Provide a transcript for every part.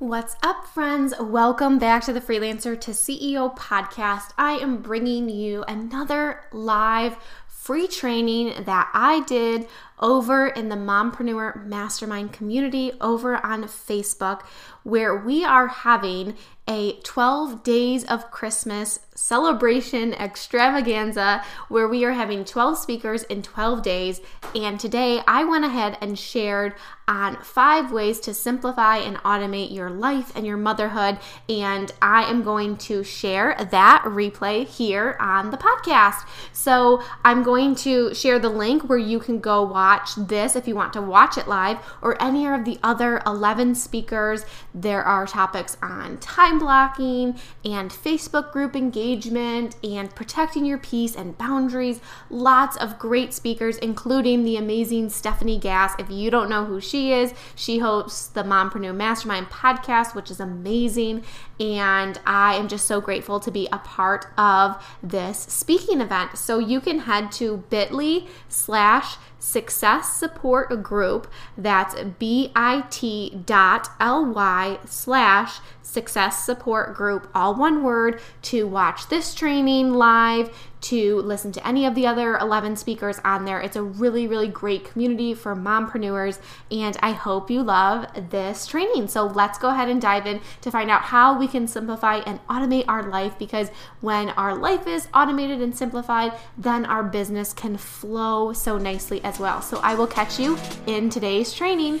What's up, friends? Welcome back to the Freelancer to CEO podcast. I am bringing you another live free training that I did over in the Mompreneur Mastermind community over on Facebook, where we are having a 12 days of Christmas celebration extravaganza where we are having 12 speakers in 12 days. And today I went ahead and shared on five ways to simplify and automate your life and your motherhood. And I am going to share that replay here on the podcast. So I'm going to share the link where you can go watch this if you want to watch it live or any of the other 11 speakers. There are topics on time blocking and Facebook group engagement and protecting your peace and boundaries. Lots of great speakers, including the amazing Stephanie Gass. If you don't know who she is, she hosts the Mompreneur Mastermind podcast, which is amazing. And I am just so grateful to be a part of this speaking event. So you can head to bit.ly slash success support group. That's bit.ly slash success support group, all one word, to watch this training live, to listen to any of the other 11 speakers on there. It's a really, really great community for mompreneurs, and I hope you love this training. So let's go ahead and dive in to find out how we can simplify and automate our life because when our life is automated and simplified, then our business can flow so nicely as well. So I will catch you in today's training.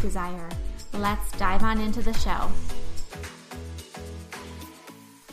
desire. Let's dive on into the show.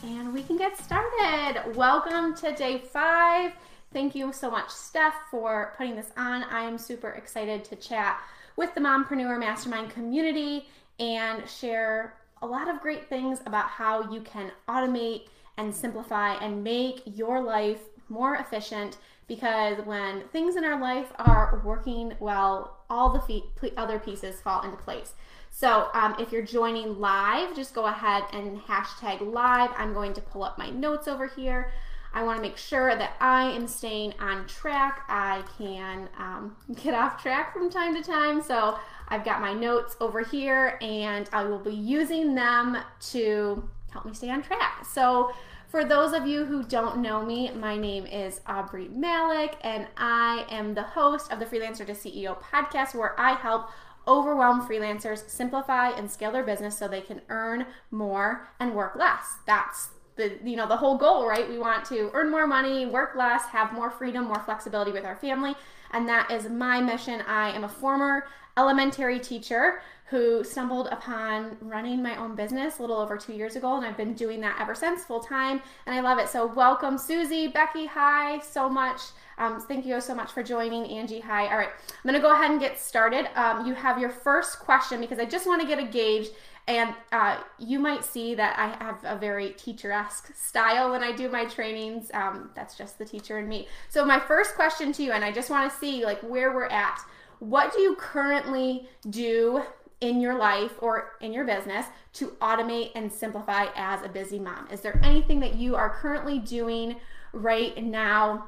And we can get started. Welcome to day five. Thank you so much, Steph, for putting this on. I am super excited to chat with the Mompreneur Mastermind community and share a lot of great things about how you can automate and simplify and make your life more efficient because when things in our life are working well, all the fe- other pieces fall into place. So um, if you're joining live, just go ahead and hashtag live. I'm going to pull up my notes over here. I want to make sure that I am staying on track. I can um, get off track from time to time. So I've got my notes over here and I will be using them to help me stay on track. So for those of you who don't know me, my name is Aubree Malick, and I am the host of the Freelancer to CEO podcast, where I help overwhelmed freelancers simplify and scale their business so they can earn more and work less. That's the you know the whole goal, right? We want to earn more money, work less, have more freedom, more flexibility with our family, and that is my mission. I am a former elementary teacher who stumbled upon running my own business a little over two years ago, and I've been doing that ever since full time, and I love it. So, welcome, Susie, Becky, hi, so much. Um, thank you so much for joining, Angie. Hi. All right, I'm gonna go ahead and get started. Um, you have your first question because I just want to get a gauge. And uh, you might see that I have a very teacher esque style when I do my trainings. Um, that's just the teacher and me. So, my first question to you, and I just want to see like where we're at. What do you currently do in your life or in your business to automate and simplify as a busy mom? Is there anything that you are currently doing right now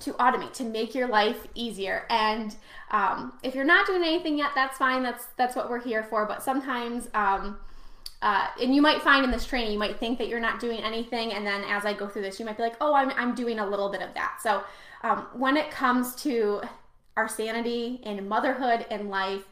to automate to make your life easier. And um, if you're not doing anything yet that's fine. That's that's what we're here for. But sometimes um, uh, and you might find in this training you might think that you're not doing anything. And then as i go through this you might be like oh i'm, I'm doing a little bit of that. So um, when it comes to our sanity and motherhood and life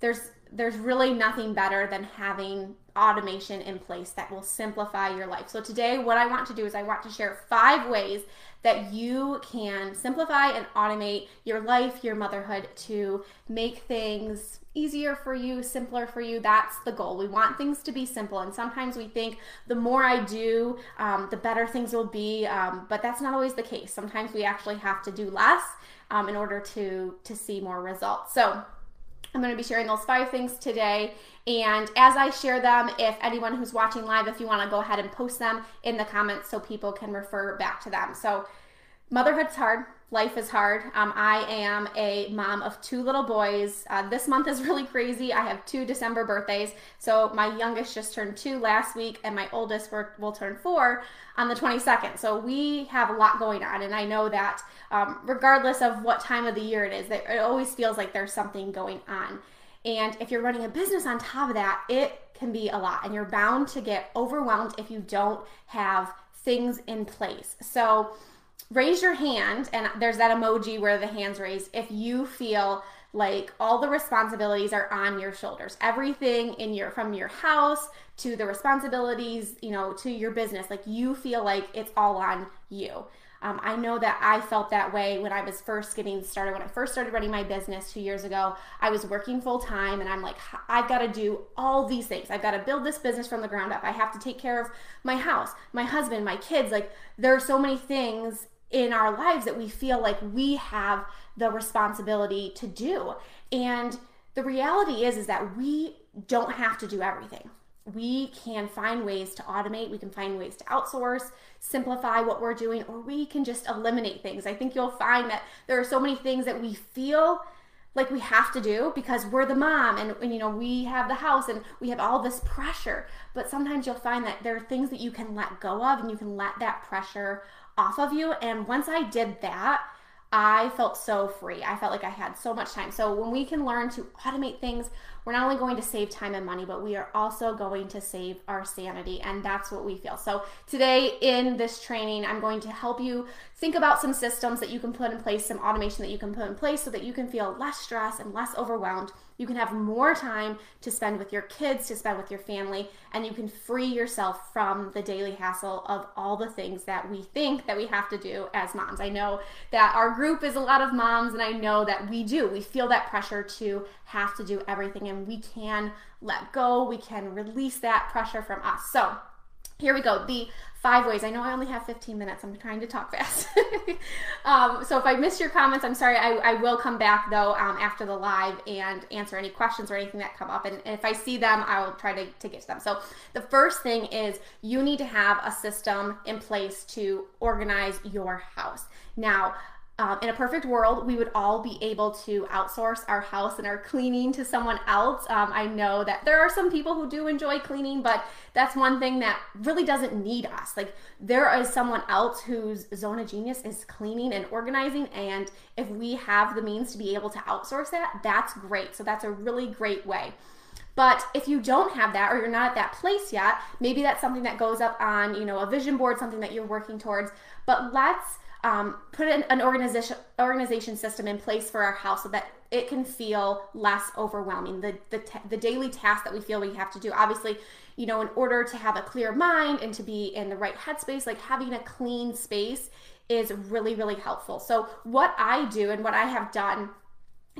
there's there's really nothing better than having automation in place that will simplify your life. So today what I want to do is I want to share five ways that you can simplify and automate your life, your motherhood to make things easier for you, simpler for you. That's the goal. We want things to be simple. And sometimes we think the more I do, um, the better things will be. Um, but that's not always the case. Sometimes we actually have to do less um, in order to, to see more results. So I'm going to be sharing those five things today. And as I share them, if anyone who's watching live, if you want to go ahead and post them in the comments so people can refer back to them. So, motherhood's hard life is hard. Um, I am a mom of two little boys. Uh, this month is really crazy. I have two December birthdays. So my youngest just turned two last week, and my oldest will turn four on the 22nd. So we have a lot going on, and I know that um, regardless of what time of the year it is, it always feels like there's something going on. And if you're running a business on top of that, it can be a lot, and you're bound to get overwhelmed if you don't have things in place. So raise your hand and there's that emoji where the hands raised if you feel like all the responsibilities are on your shoulders. Everything in your from your house to the responsibilities you know to your business like you feel like it's all on you. Um, i know that i felt that way when i was first getting started when i first started running my business two years ago. I was working full time and i'm like i've got to do all these things. I've got to build this business from the ground up. I have to take care of my house my husband my kids. Like there are so many things in our lives that we feel like we have the responsibility to do. And the reality is is that we don't have to do everything. We can find ways to automate, we can find ways to outsource, simplify what we're doing, or we can just eliminate things. I think you'll find that there are so many things that we feel like we have to do because we're the mom and, and, you know we have the house and we have all this pressure but sometimes you'll find that there are things that you can let go of and you can let that pressure off of you. And once I did that, I felt so free. I felt like I had so much time. So when we can learn to automate things, we're not only going to save time and money, but we are also going to save our sanity. And that's what we feel. So today in this training, I'm going to help you think about some systems that you can put in place, some automation that you can put in place so that you can feel less stress and less overwhelmed you can have more time to spend with your kids, to spend with your family, and you can free yourself from the daily hassle of all the things that we think that we have to do as moms. I know that our group is a lot of moms, and I know that we do. We feel that pressure to have to do everything, and we can let go, we can release that pressure from us. So, here we go. The five ways. I know I only have 15 minutes. I'm trying to talk fast. um, so if I missed your comments, I'm sorry. I, I will come back though um, after the live and answer any questions or anything that come up. And, and if I see them, I will try to, to get to them. So the first thing is you need to have a system in place to organize your house. Now, um, in a perfect world, we would all be able to outsource our house and our cleaning to someone else. Um, I know that there are some people who do enjoy cleaning, but that's one thing that really doesn't need us. Like, there is someone else whose zone of genius is cleaning and organizing. And if we have the means to be able to outsource that, that's great. So, that's a really great way. But if you don't have that or you're not at that place yet, maybe that's something that goes up on, you know, a vision board, something that you're working towards. But let's um, put an, an organization organization system in place for our house so that it can feel less overwhelming. The the, the daily tasks that we feel we have to do. Obviously, you know, in order to have a clear mind and to be in the right headspace, like having a clean space is really really helpful. So what I do and what I have done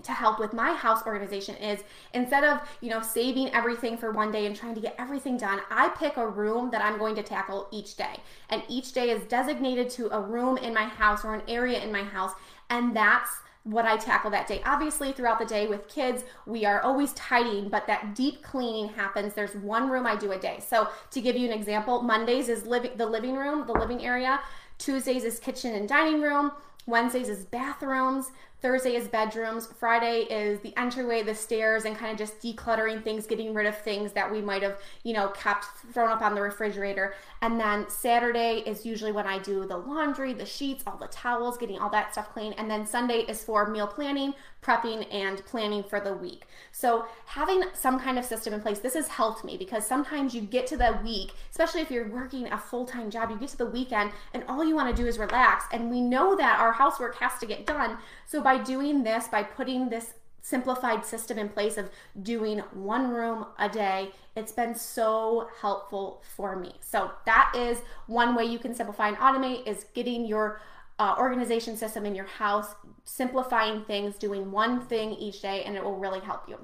to help with my house organization is instead of you know saving everything for one day and trying to get everything done i pick a room that i'm going to tackle each day and each day is designated to a room in my house or an area in my house and that's what I tackle that day. Obviously, throughout the day with kids, we are always tidying, but that deep cleaning happens. There's one room I do a day. So, to give you an example, Mondays is living the living room, the living area. Tuesdays is kitchen and dining room. Wednesdays is bathrooms. Thursday is bedrooms. Friday is the entryway, the stairs, and kind of just decluttering things, getting rid of things that we might have, you know, kept thrown up on the refrigerator. And then Saturday is usually when I do the laundry, the sheets, all the towels, getting all that stuff clean. And then Sunday is for meal planning, prepping, and planning for the week. So having some kind of system in place, this has helped me because sometimes you get to the week, especially if you're working a full time job, you get to the weekend and all you want to do is relax. And we know that our housework has to get done. So by doing this, by putting this simplified system in place of doing one room a day, it's been so helpful for me. So that is one way you can simplify and automate is getting your uh, organization system in your house, simplifying things, doing one thing each day, and it will really help you.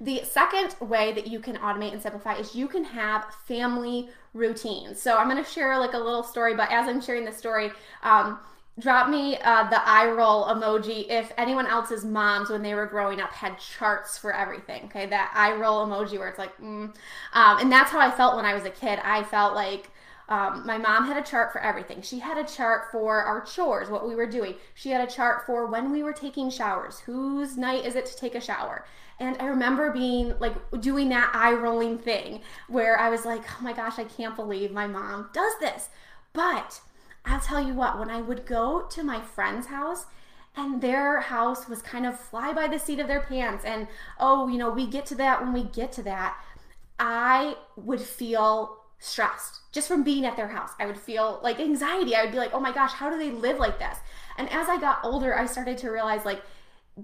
The second way that you can automate and simplify is you can have family routines. So I'm going to share like a little story, but as I'm sharing the story, um, drop me uh, the eye roll emoji if anyone else's moms when they were growing up had charts for everything okay that eye roll emoji where it's like mm. um, and that's how i felt when i was a kid i felt like um, my mom had a chart for everything. She had a chart for our chores, what we were doing. She had a chart for when we were taking showers. Whose night is it to take a shower? And I remember being like doing that eye rolling thing where I was like, oh my gosh, I can't believe my mom does this. But I'll tell you what, when I would go to my friend's house, and their house was kind of fly by the seat of their pants and oh you know we get to that when we get to that i would feel stressed just from being at their house. I would feel like anxiety. I would be like, oh my gosh, how do they live like this? And as I got older, I started to realize like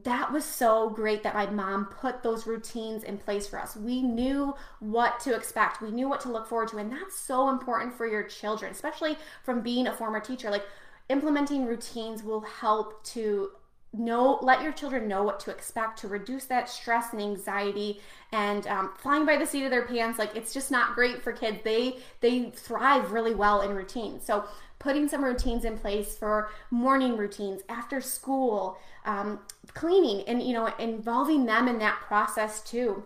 that was so great that my mom put those routines in place for us. We knew what to expect, we knew what to look forward to. And that's so important for your children, especially from being a former teacher. Like, implementing routines will help to know let your children know what to expect to reduce that stress and anxiety and um, flying by the seat of their pants. Like it's just not great for kids. They they thrive really well in routine so putting some routines in place for morning routines after school um, cleaning and you know involving them in that process too.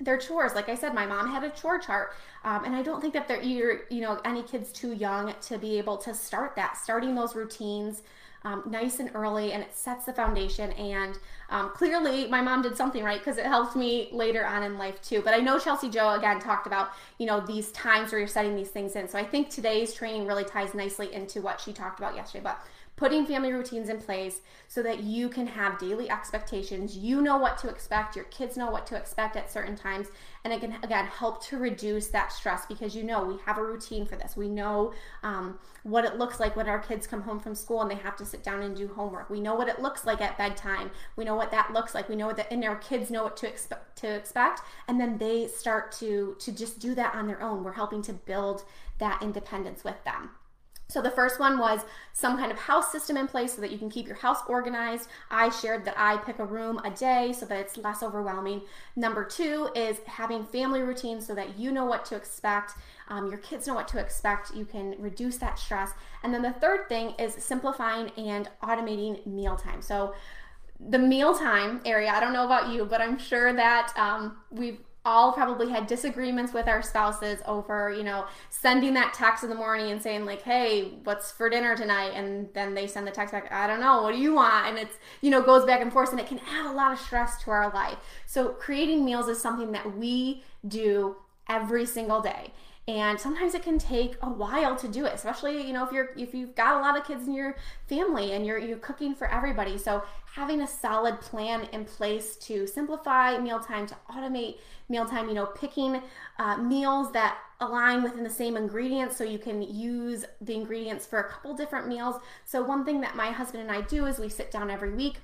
Their chores like i said my mom had a chore chart um, and i don't think that they're you know any kids too young to be able to start that starting those routines um, nice and early and it sets the foundation. And um, clearly, my mom did something right because it helped me later on in life too. But I know Chelsea Joe again talked about you know these times where you're setting these things in. So I think today's training really ties nicely into what she talked about yesterday. But putting family routines in place so that you can have daily expectations. You know what to expect, your kids know what to expect at certain times, and it can again help to reduce that stress because you know we have a routine for this. We know um, what it looks like when our kids come home from school and they have to sit down and do homework. We know what it looks like at bedtime. We know what that looks like. We know that, and our kids know what to expect to expect, and then they start to to just do that on their own. We're helping to build that independence with them. So the first one was some kind of house system in place so that you can keep your house organized. I shared that I pick a room a day so that it's less overwhelming. Number two is having family routines so that you know what to expect. Um, your kids know what to expect. You can reduce that stress. And then the third thing is simplifying and automating mealtime. So the mealtime area, I don't know about you, but I'm sure that um, we've all probably had disagreements with our spouses over, you know, sending that text in the morning and saying, like, hey, what's for dinner tonight? And then they send the text back, I don't know, what do you want? And it's, you know, goes back and forth and it can add a lot of stress to our life. So creating meals is something that we do every single day and sometimes it can take a while to do it especially you know if you're if you've got a lot of kids in your family and you're you're cooking for everybody. So having a solid plan in place to simplify mealtime to automate mealtime you know picking uh, meals that align within the same ingredients so you can use the ingredients for a couple different meals. So one thing that my husband and i do is we sit down every week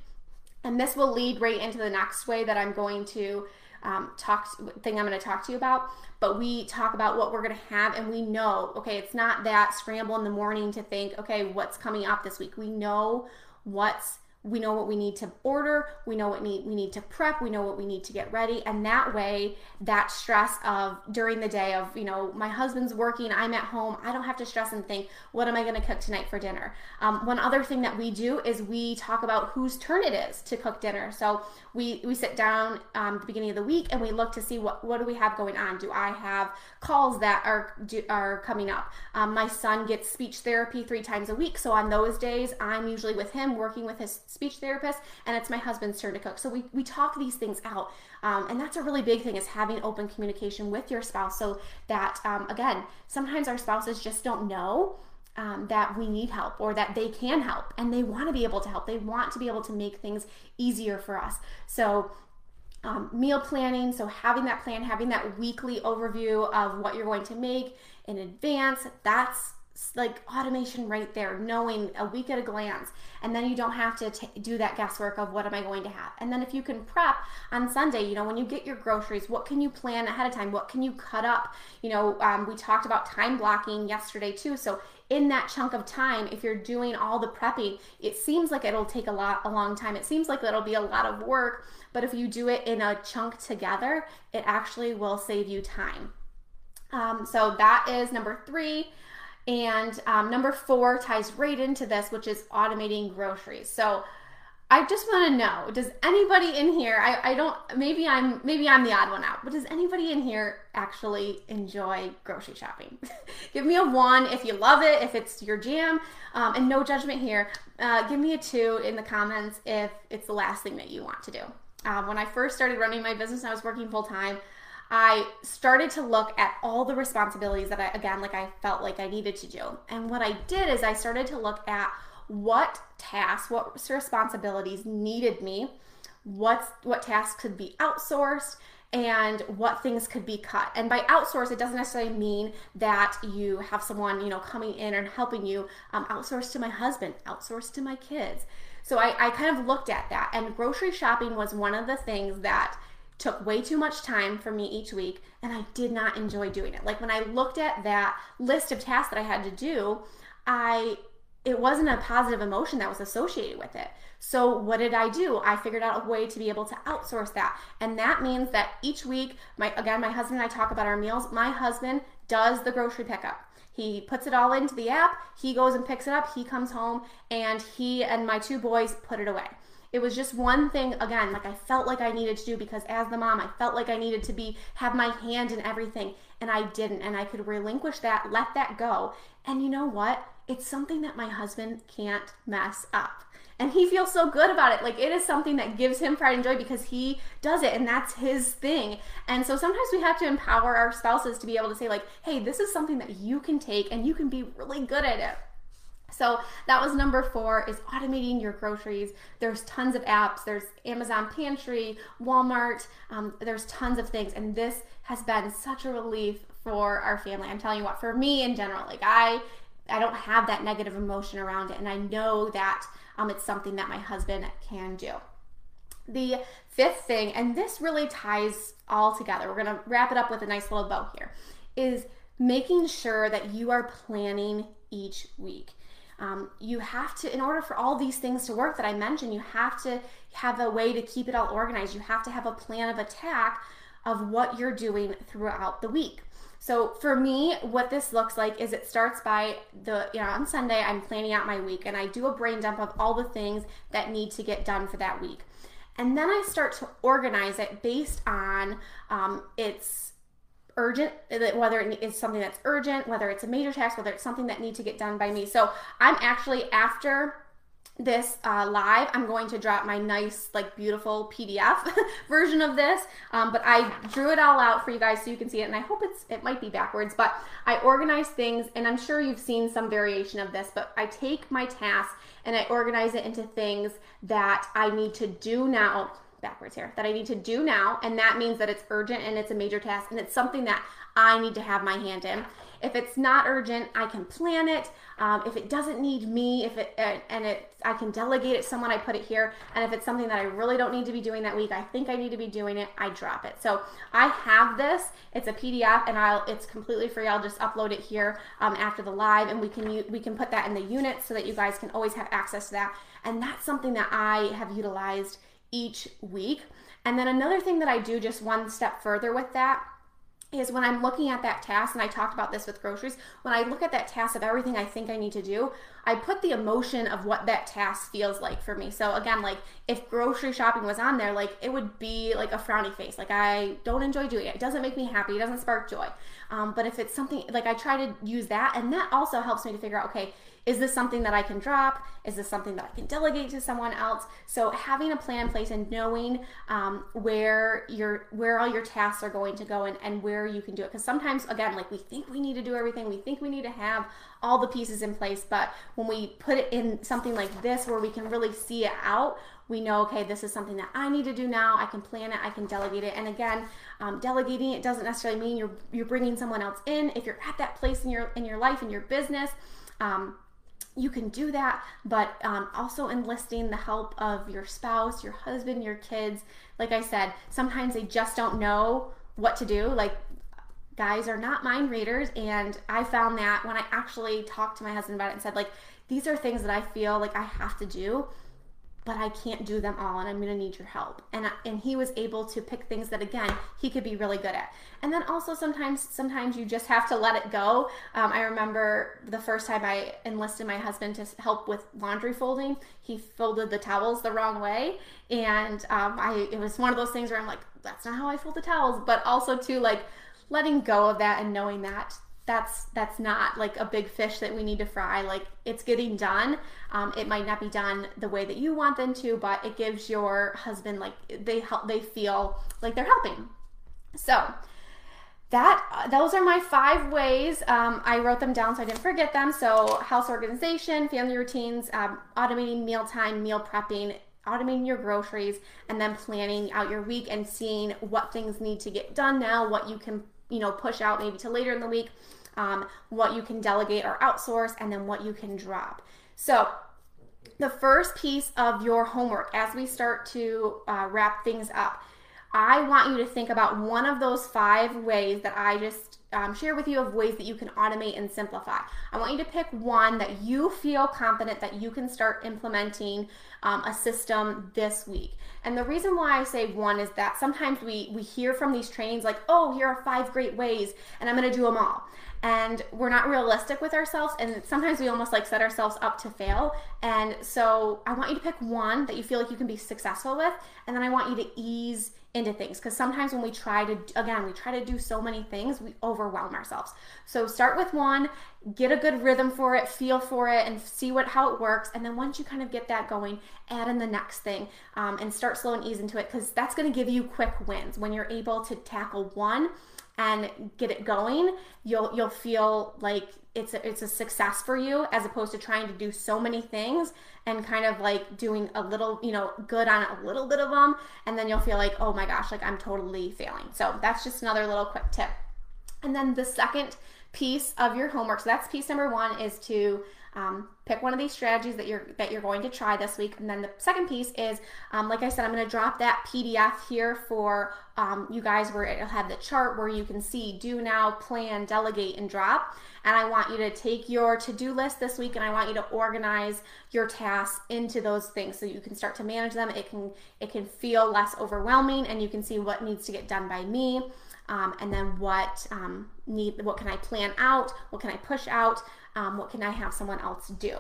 and this will lead right into the next way that i'm going to um, talk thing I'm going to talk to you about. But we talk about what we're going to have, and we know, okay, it's not that scramble in the morning to think, okay, what's coming up this week. We know what's we know what we need to order. We know what need we need to prep. We know what we need to get ready. And that way that stress of during the day of you know my husband's working i'm at home i don't have to stress and think what am i going to cook tonight for dinner? Um, one other thing that we do is we talk about whose turn it is to cook dinner. So we we sit down um, the beginning of the week and we look to see what what do we have going on? Do i have calls that are do, are coming up? Um, my son gets speech therapy three times a week. So on those days i'm usually with him working with his speech therapist, and it's my husband's turn to cook. So we, we talk these things out. Um, and that's a really big thing is having open communication with your spouse so that, um, again, sometimes our spouses just don't know um, that we need help or that they can help and they want to be able to help. They want to be able to make things easier for us. So, um, meal planning, so having that plan, having that weekly overview of what you're going to make in advance, that's like automation right there, knowing a week at a glance. And then you don't have to t- do that guesswork of what am I going to have. And then if you can prep on Sunday, you know, when you get your groceries, what can you plan ahead of time? What can you cut up? You know, um, we talked about time blocking yesterday too. So in that chunk of time, if you're doing all the prepping, it seems like it'll take a lot, a long time. It seems like it'll be a lot of work. But if you do it in a chunk together, it actually will save you time. Um, so that is number three. And um, number four ties right into this, which is automating groceries. So I just want to know, does anybody in here, I, I don't, maybe I'm, maybe I'm the odd one out, but does anybody in here actually enjoy grocery shopping? give me a one if you love it, if it's your jam, um, and no judgment here. Uh, give me a two in the comments if it's the last thing that you want to do. Um, when I first started running my business, I was working full time. I started to look at all the responsibilities that I, again, like I felt like I needed to do. And what I did is I started to look at what tasks, what responsibilities needed me, what what tasks could be outsourced, and what things could be cut. And by outsource, it doesn't necessarily mean that you have someone, you know, coming in and helping you. Um, outsource to my husband, outsource to my kids. So I, I kind of looked at that, and grocery shopping was one of the things that took way too much time for me each week and I did not enjoy doing it. Like when I looked at that list of tasks that I had to do, I it wasn't a positive emotion that was associated with it. So what did I do? I figured out a way to be able to outsource that. And that means that each week, my again, my husband and I talk about our meals. My husband does the grocery pickup. He puts it all into the app, he goes and picks it up, he comes home, and he and my two boys put it away. It was just one thing again, like I felt like I needed to do because as the mom, I felt like I needed to be have my hand in everything and I didn't and I could relinquish that, let that go. And you know what? It's something that my husband can't mess up. And he feels so good about it. Like it is something that gives him pride and joy because he does it and that's his thing. And so sometimes we have to empower our spouses to be able to say like, "Hey, this is something that you can take and you can be really good at it." So that was number four is automating your groceries. There's tons of apps. There's Amazon Pantry, Walmart. Um, there's tons of things, and this has been such a relief for our family. I'm telling you what, for me in general, like I, I don't have that negative emotion around it, and I know that um, it's something that my husband can do. The fifth thing, and this really ties all together. We're gonna wrap it up with a nice little bow here. Is making sure that you are planning each week. Um, you have to, in order for all these things to work that I mentioned, you have to have a way to keep it all organized. You have to have a plan of attack of what you're doing throughout the week. So for me, what this looks like is it starts by the, you know, on Sunday, I'm planning out my week and I do a brain dump of all the things that need to get done for that week. And then I start to organize it based on um, its urgent, whether it is something that's urgent, whether it's a major task, whether it's something that needs to get done by me. So I'm actually after this uh, live i'm going to drop my nice like beautiful pdf version of this um, but i drew it all out for you guys so you can see it and i hope it's it might be backwards but i organize things and i'm sure you've seen some variation of this but i take my task and i organize it into things that i need to do now backwards here that I need to do now. And that means that it's urgent and it's a major task and it's something that I need to have my hand in. If it's not urgent, I can plan it. Um, if it doesn't need me, if it uh, and it, I can delegate it someone. I put it here. And if it's something that I really don't need to be doing that week, I think I need to be doing it. I drop it. So I have this. It's a PDF, and I'll. It's completely free. I'll just upload it here um, after the live, and we can we can put that in the unit so that you guys can always have access to that. And that's something that I have utilized each week. And then another thing that I do just one step further with that is when I'm looking at that task, and I talked about this with groceries, when I look at that task of everything I think I need to do, I put the emotion of what that task feels like for me. So again, like if grocery shopping was on there, like it would be like a frowny face. Like I don't enjoy doing it. It doesn't make me happy. It doesn't spark joy. Um, but if it's something like I try to use that, and that also helps me to figure out, okay, is this something that I can drop? Is this something that I can delegate to someone else? So having a plan in place and knowing um, where your where all your tasks are going to go and, and where you can do it. Because sometimes again, like we think we need to do everything, we think we need to have all the pieces in place, but when we put it in something like this where we can really see it out, we know okay this is something that i need to do now i can plan it i can delegate it and again um, delegating it doesn't necessarily mean you're you're bringing someone else in if you're at that place in your in your life in your business um, you can do that but um, also enlisting the help of your spouse your husband your kids. Like i said sometimes they just don't know what to do. Like guys are not mind readers and i found that when i actually talked to my husband about it and said like these are things that i feel like i have to do but I can't do them all and I'm going to need your help. And and he was able to pick things that again, he could be really good at. And then also sometimes sometimes you just have to let it go. Um, I remember the first time I enlisted my husband to help with laundry folding, he folded the towels the wrong way and um, I it was one of those things where I'm like that's not how I fold the towels, but also too like letting go of that and knowing that that's that's not like a big fish that we need to fry. Like it's getting done. Um, it might not be done the way that you want them to but it gives your husband like they help they feel like they're helping. So that those are my five ways. Um, i wrote them down so i didn't forget them. So house organization family routines um, automating mealtime meal prepping automating your groceries and then planning out your week and seeing what things need to get done now what you can you know push out maybe to later in the week um, what you can delegate or outsource, and then what you can drop. So, the first piece of your homework as we start to uh, wrap things up, I want you to think about one of those five ways that I just um, share with you of ways that you can automate and simplify. I want you to pick one that you feel confident that you can start implementing um, a system this week. And the reason why I say one is that sometimes we we hear from these trainings like, oh, here are five great ways, and I'm going to do them all and we're not realistic with ourselves and sometimes we almost like set ourselves up to fail and so i want you to pick one that you feel like you can be successful with and then i want you to ease into things. Because sometimes when we try to again we try to do so many things we overwhelm ourselves. So start with one get a good rhythm for it feel for it and see what how it works. And then once you kind of get that going add in the next thing um, and start slow and ease into it. Because that's going to give you quick wins. When you're able to tackle one and get it going, you'll you'll feel like it's a, it's a success for you as opposed to trying to do so many things and kind of like doing a little, you know, good on a little bit of them and then you'll feel like, "Oh my gosh, like I'm totally failing." So, that's just another little quick tip. And then the second piece of your homework, so that's piece number 1 is to um, pick one of these strategies that you're that you're going to try this week, and then the second piece is, um, like I said, I'm going to drop that PDF here for um, you guys, where it'll have the chart where you can see do now, plan, delegate, and drop. And I want you to take your to-do list this week, and I want you to organize your tasks into those things so you can start to manage them. It can it can feel less overwhelming, and you can see what needs to get done by me. Um, and then what um, need what can I plan out? What can I push out? Um, what can I have someone else do?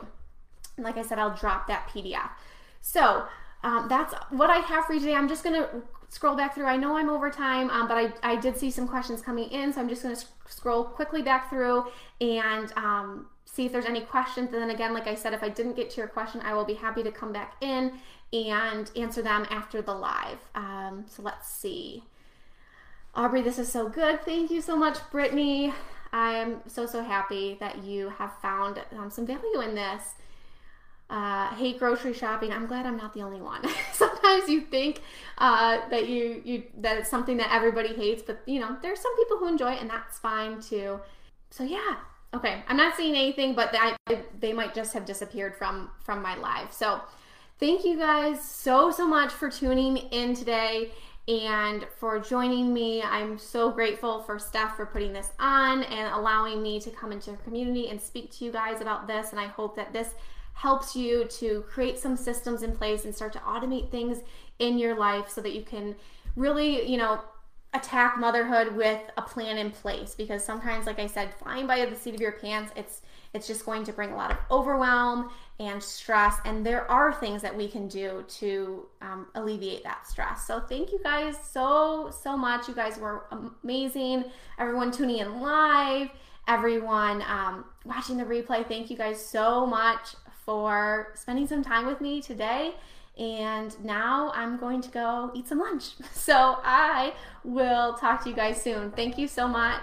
And like I said, I'll drop that PDF. So um, that's what I have for you today. I'm just going to scroll back through. I know I'm over time, um, but I, I did see some questions coming in, so I'm just going to scroll quickly back through and um, see if there's any questions. And then again, like I said, if I didn't get to your question, I will be happy to come back in and answer them after the live. Um, so let's see. Aubree, this is so good. Thank you so much, Brittany. I am so, so happy that you have found um, some value in this. Uh, hate grocery shopping. I'm glad I'm not the only one. Sometimes you think uh, that you you that it's something that everybody hates, but you know there's some people who enjoy it, and that's fine too. So yeah, okay. I'm not seeing anything, but they, they might just have disappeared from from my live. So thank you guys so so much for tuning in today and for joining me. I'm so grateful for Steph for putting this on and allowing me to come into your community and speak to you guys about this. And I hope that this helps you to create some systems in place and start to automate things in your life so that you can really, you know, attack motherhood with a plan in place because sometimes like I said, flying by the seat of your pants, it's it's just going to bring a lot of overwhelm and stress. And there are things that we can do to um, alleviate that stress. So, thank you guys so, so much. You guys were amazing. Everyone tuning in live everyone um, watching the replay, thank you guys so much for spending some time with me today. And now I'm going to go eat some lunch. So I will talk to you guys soon. Thank you so much.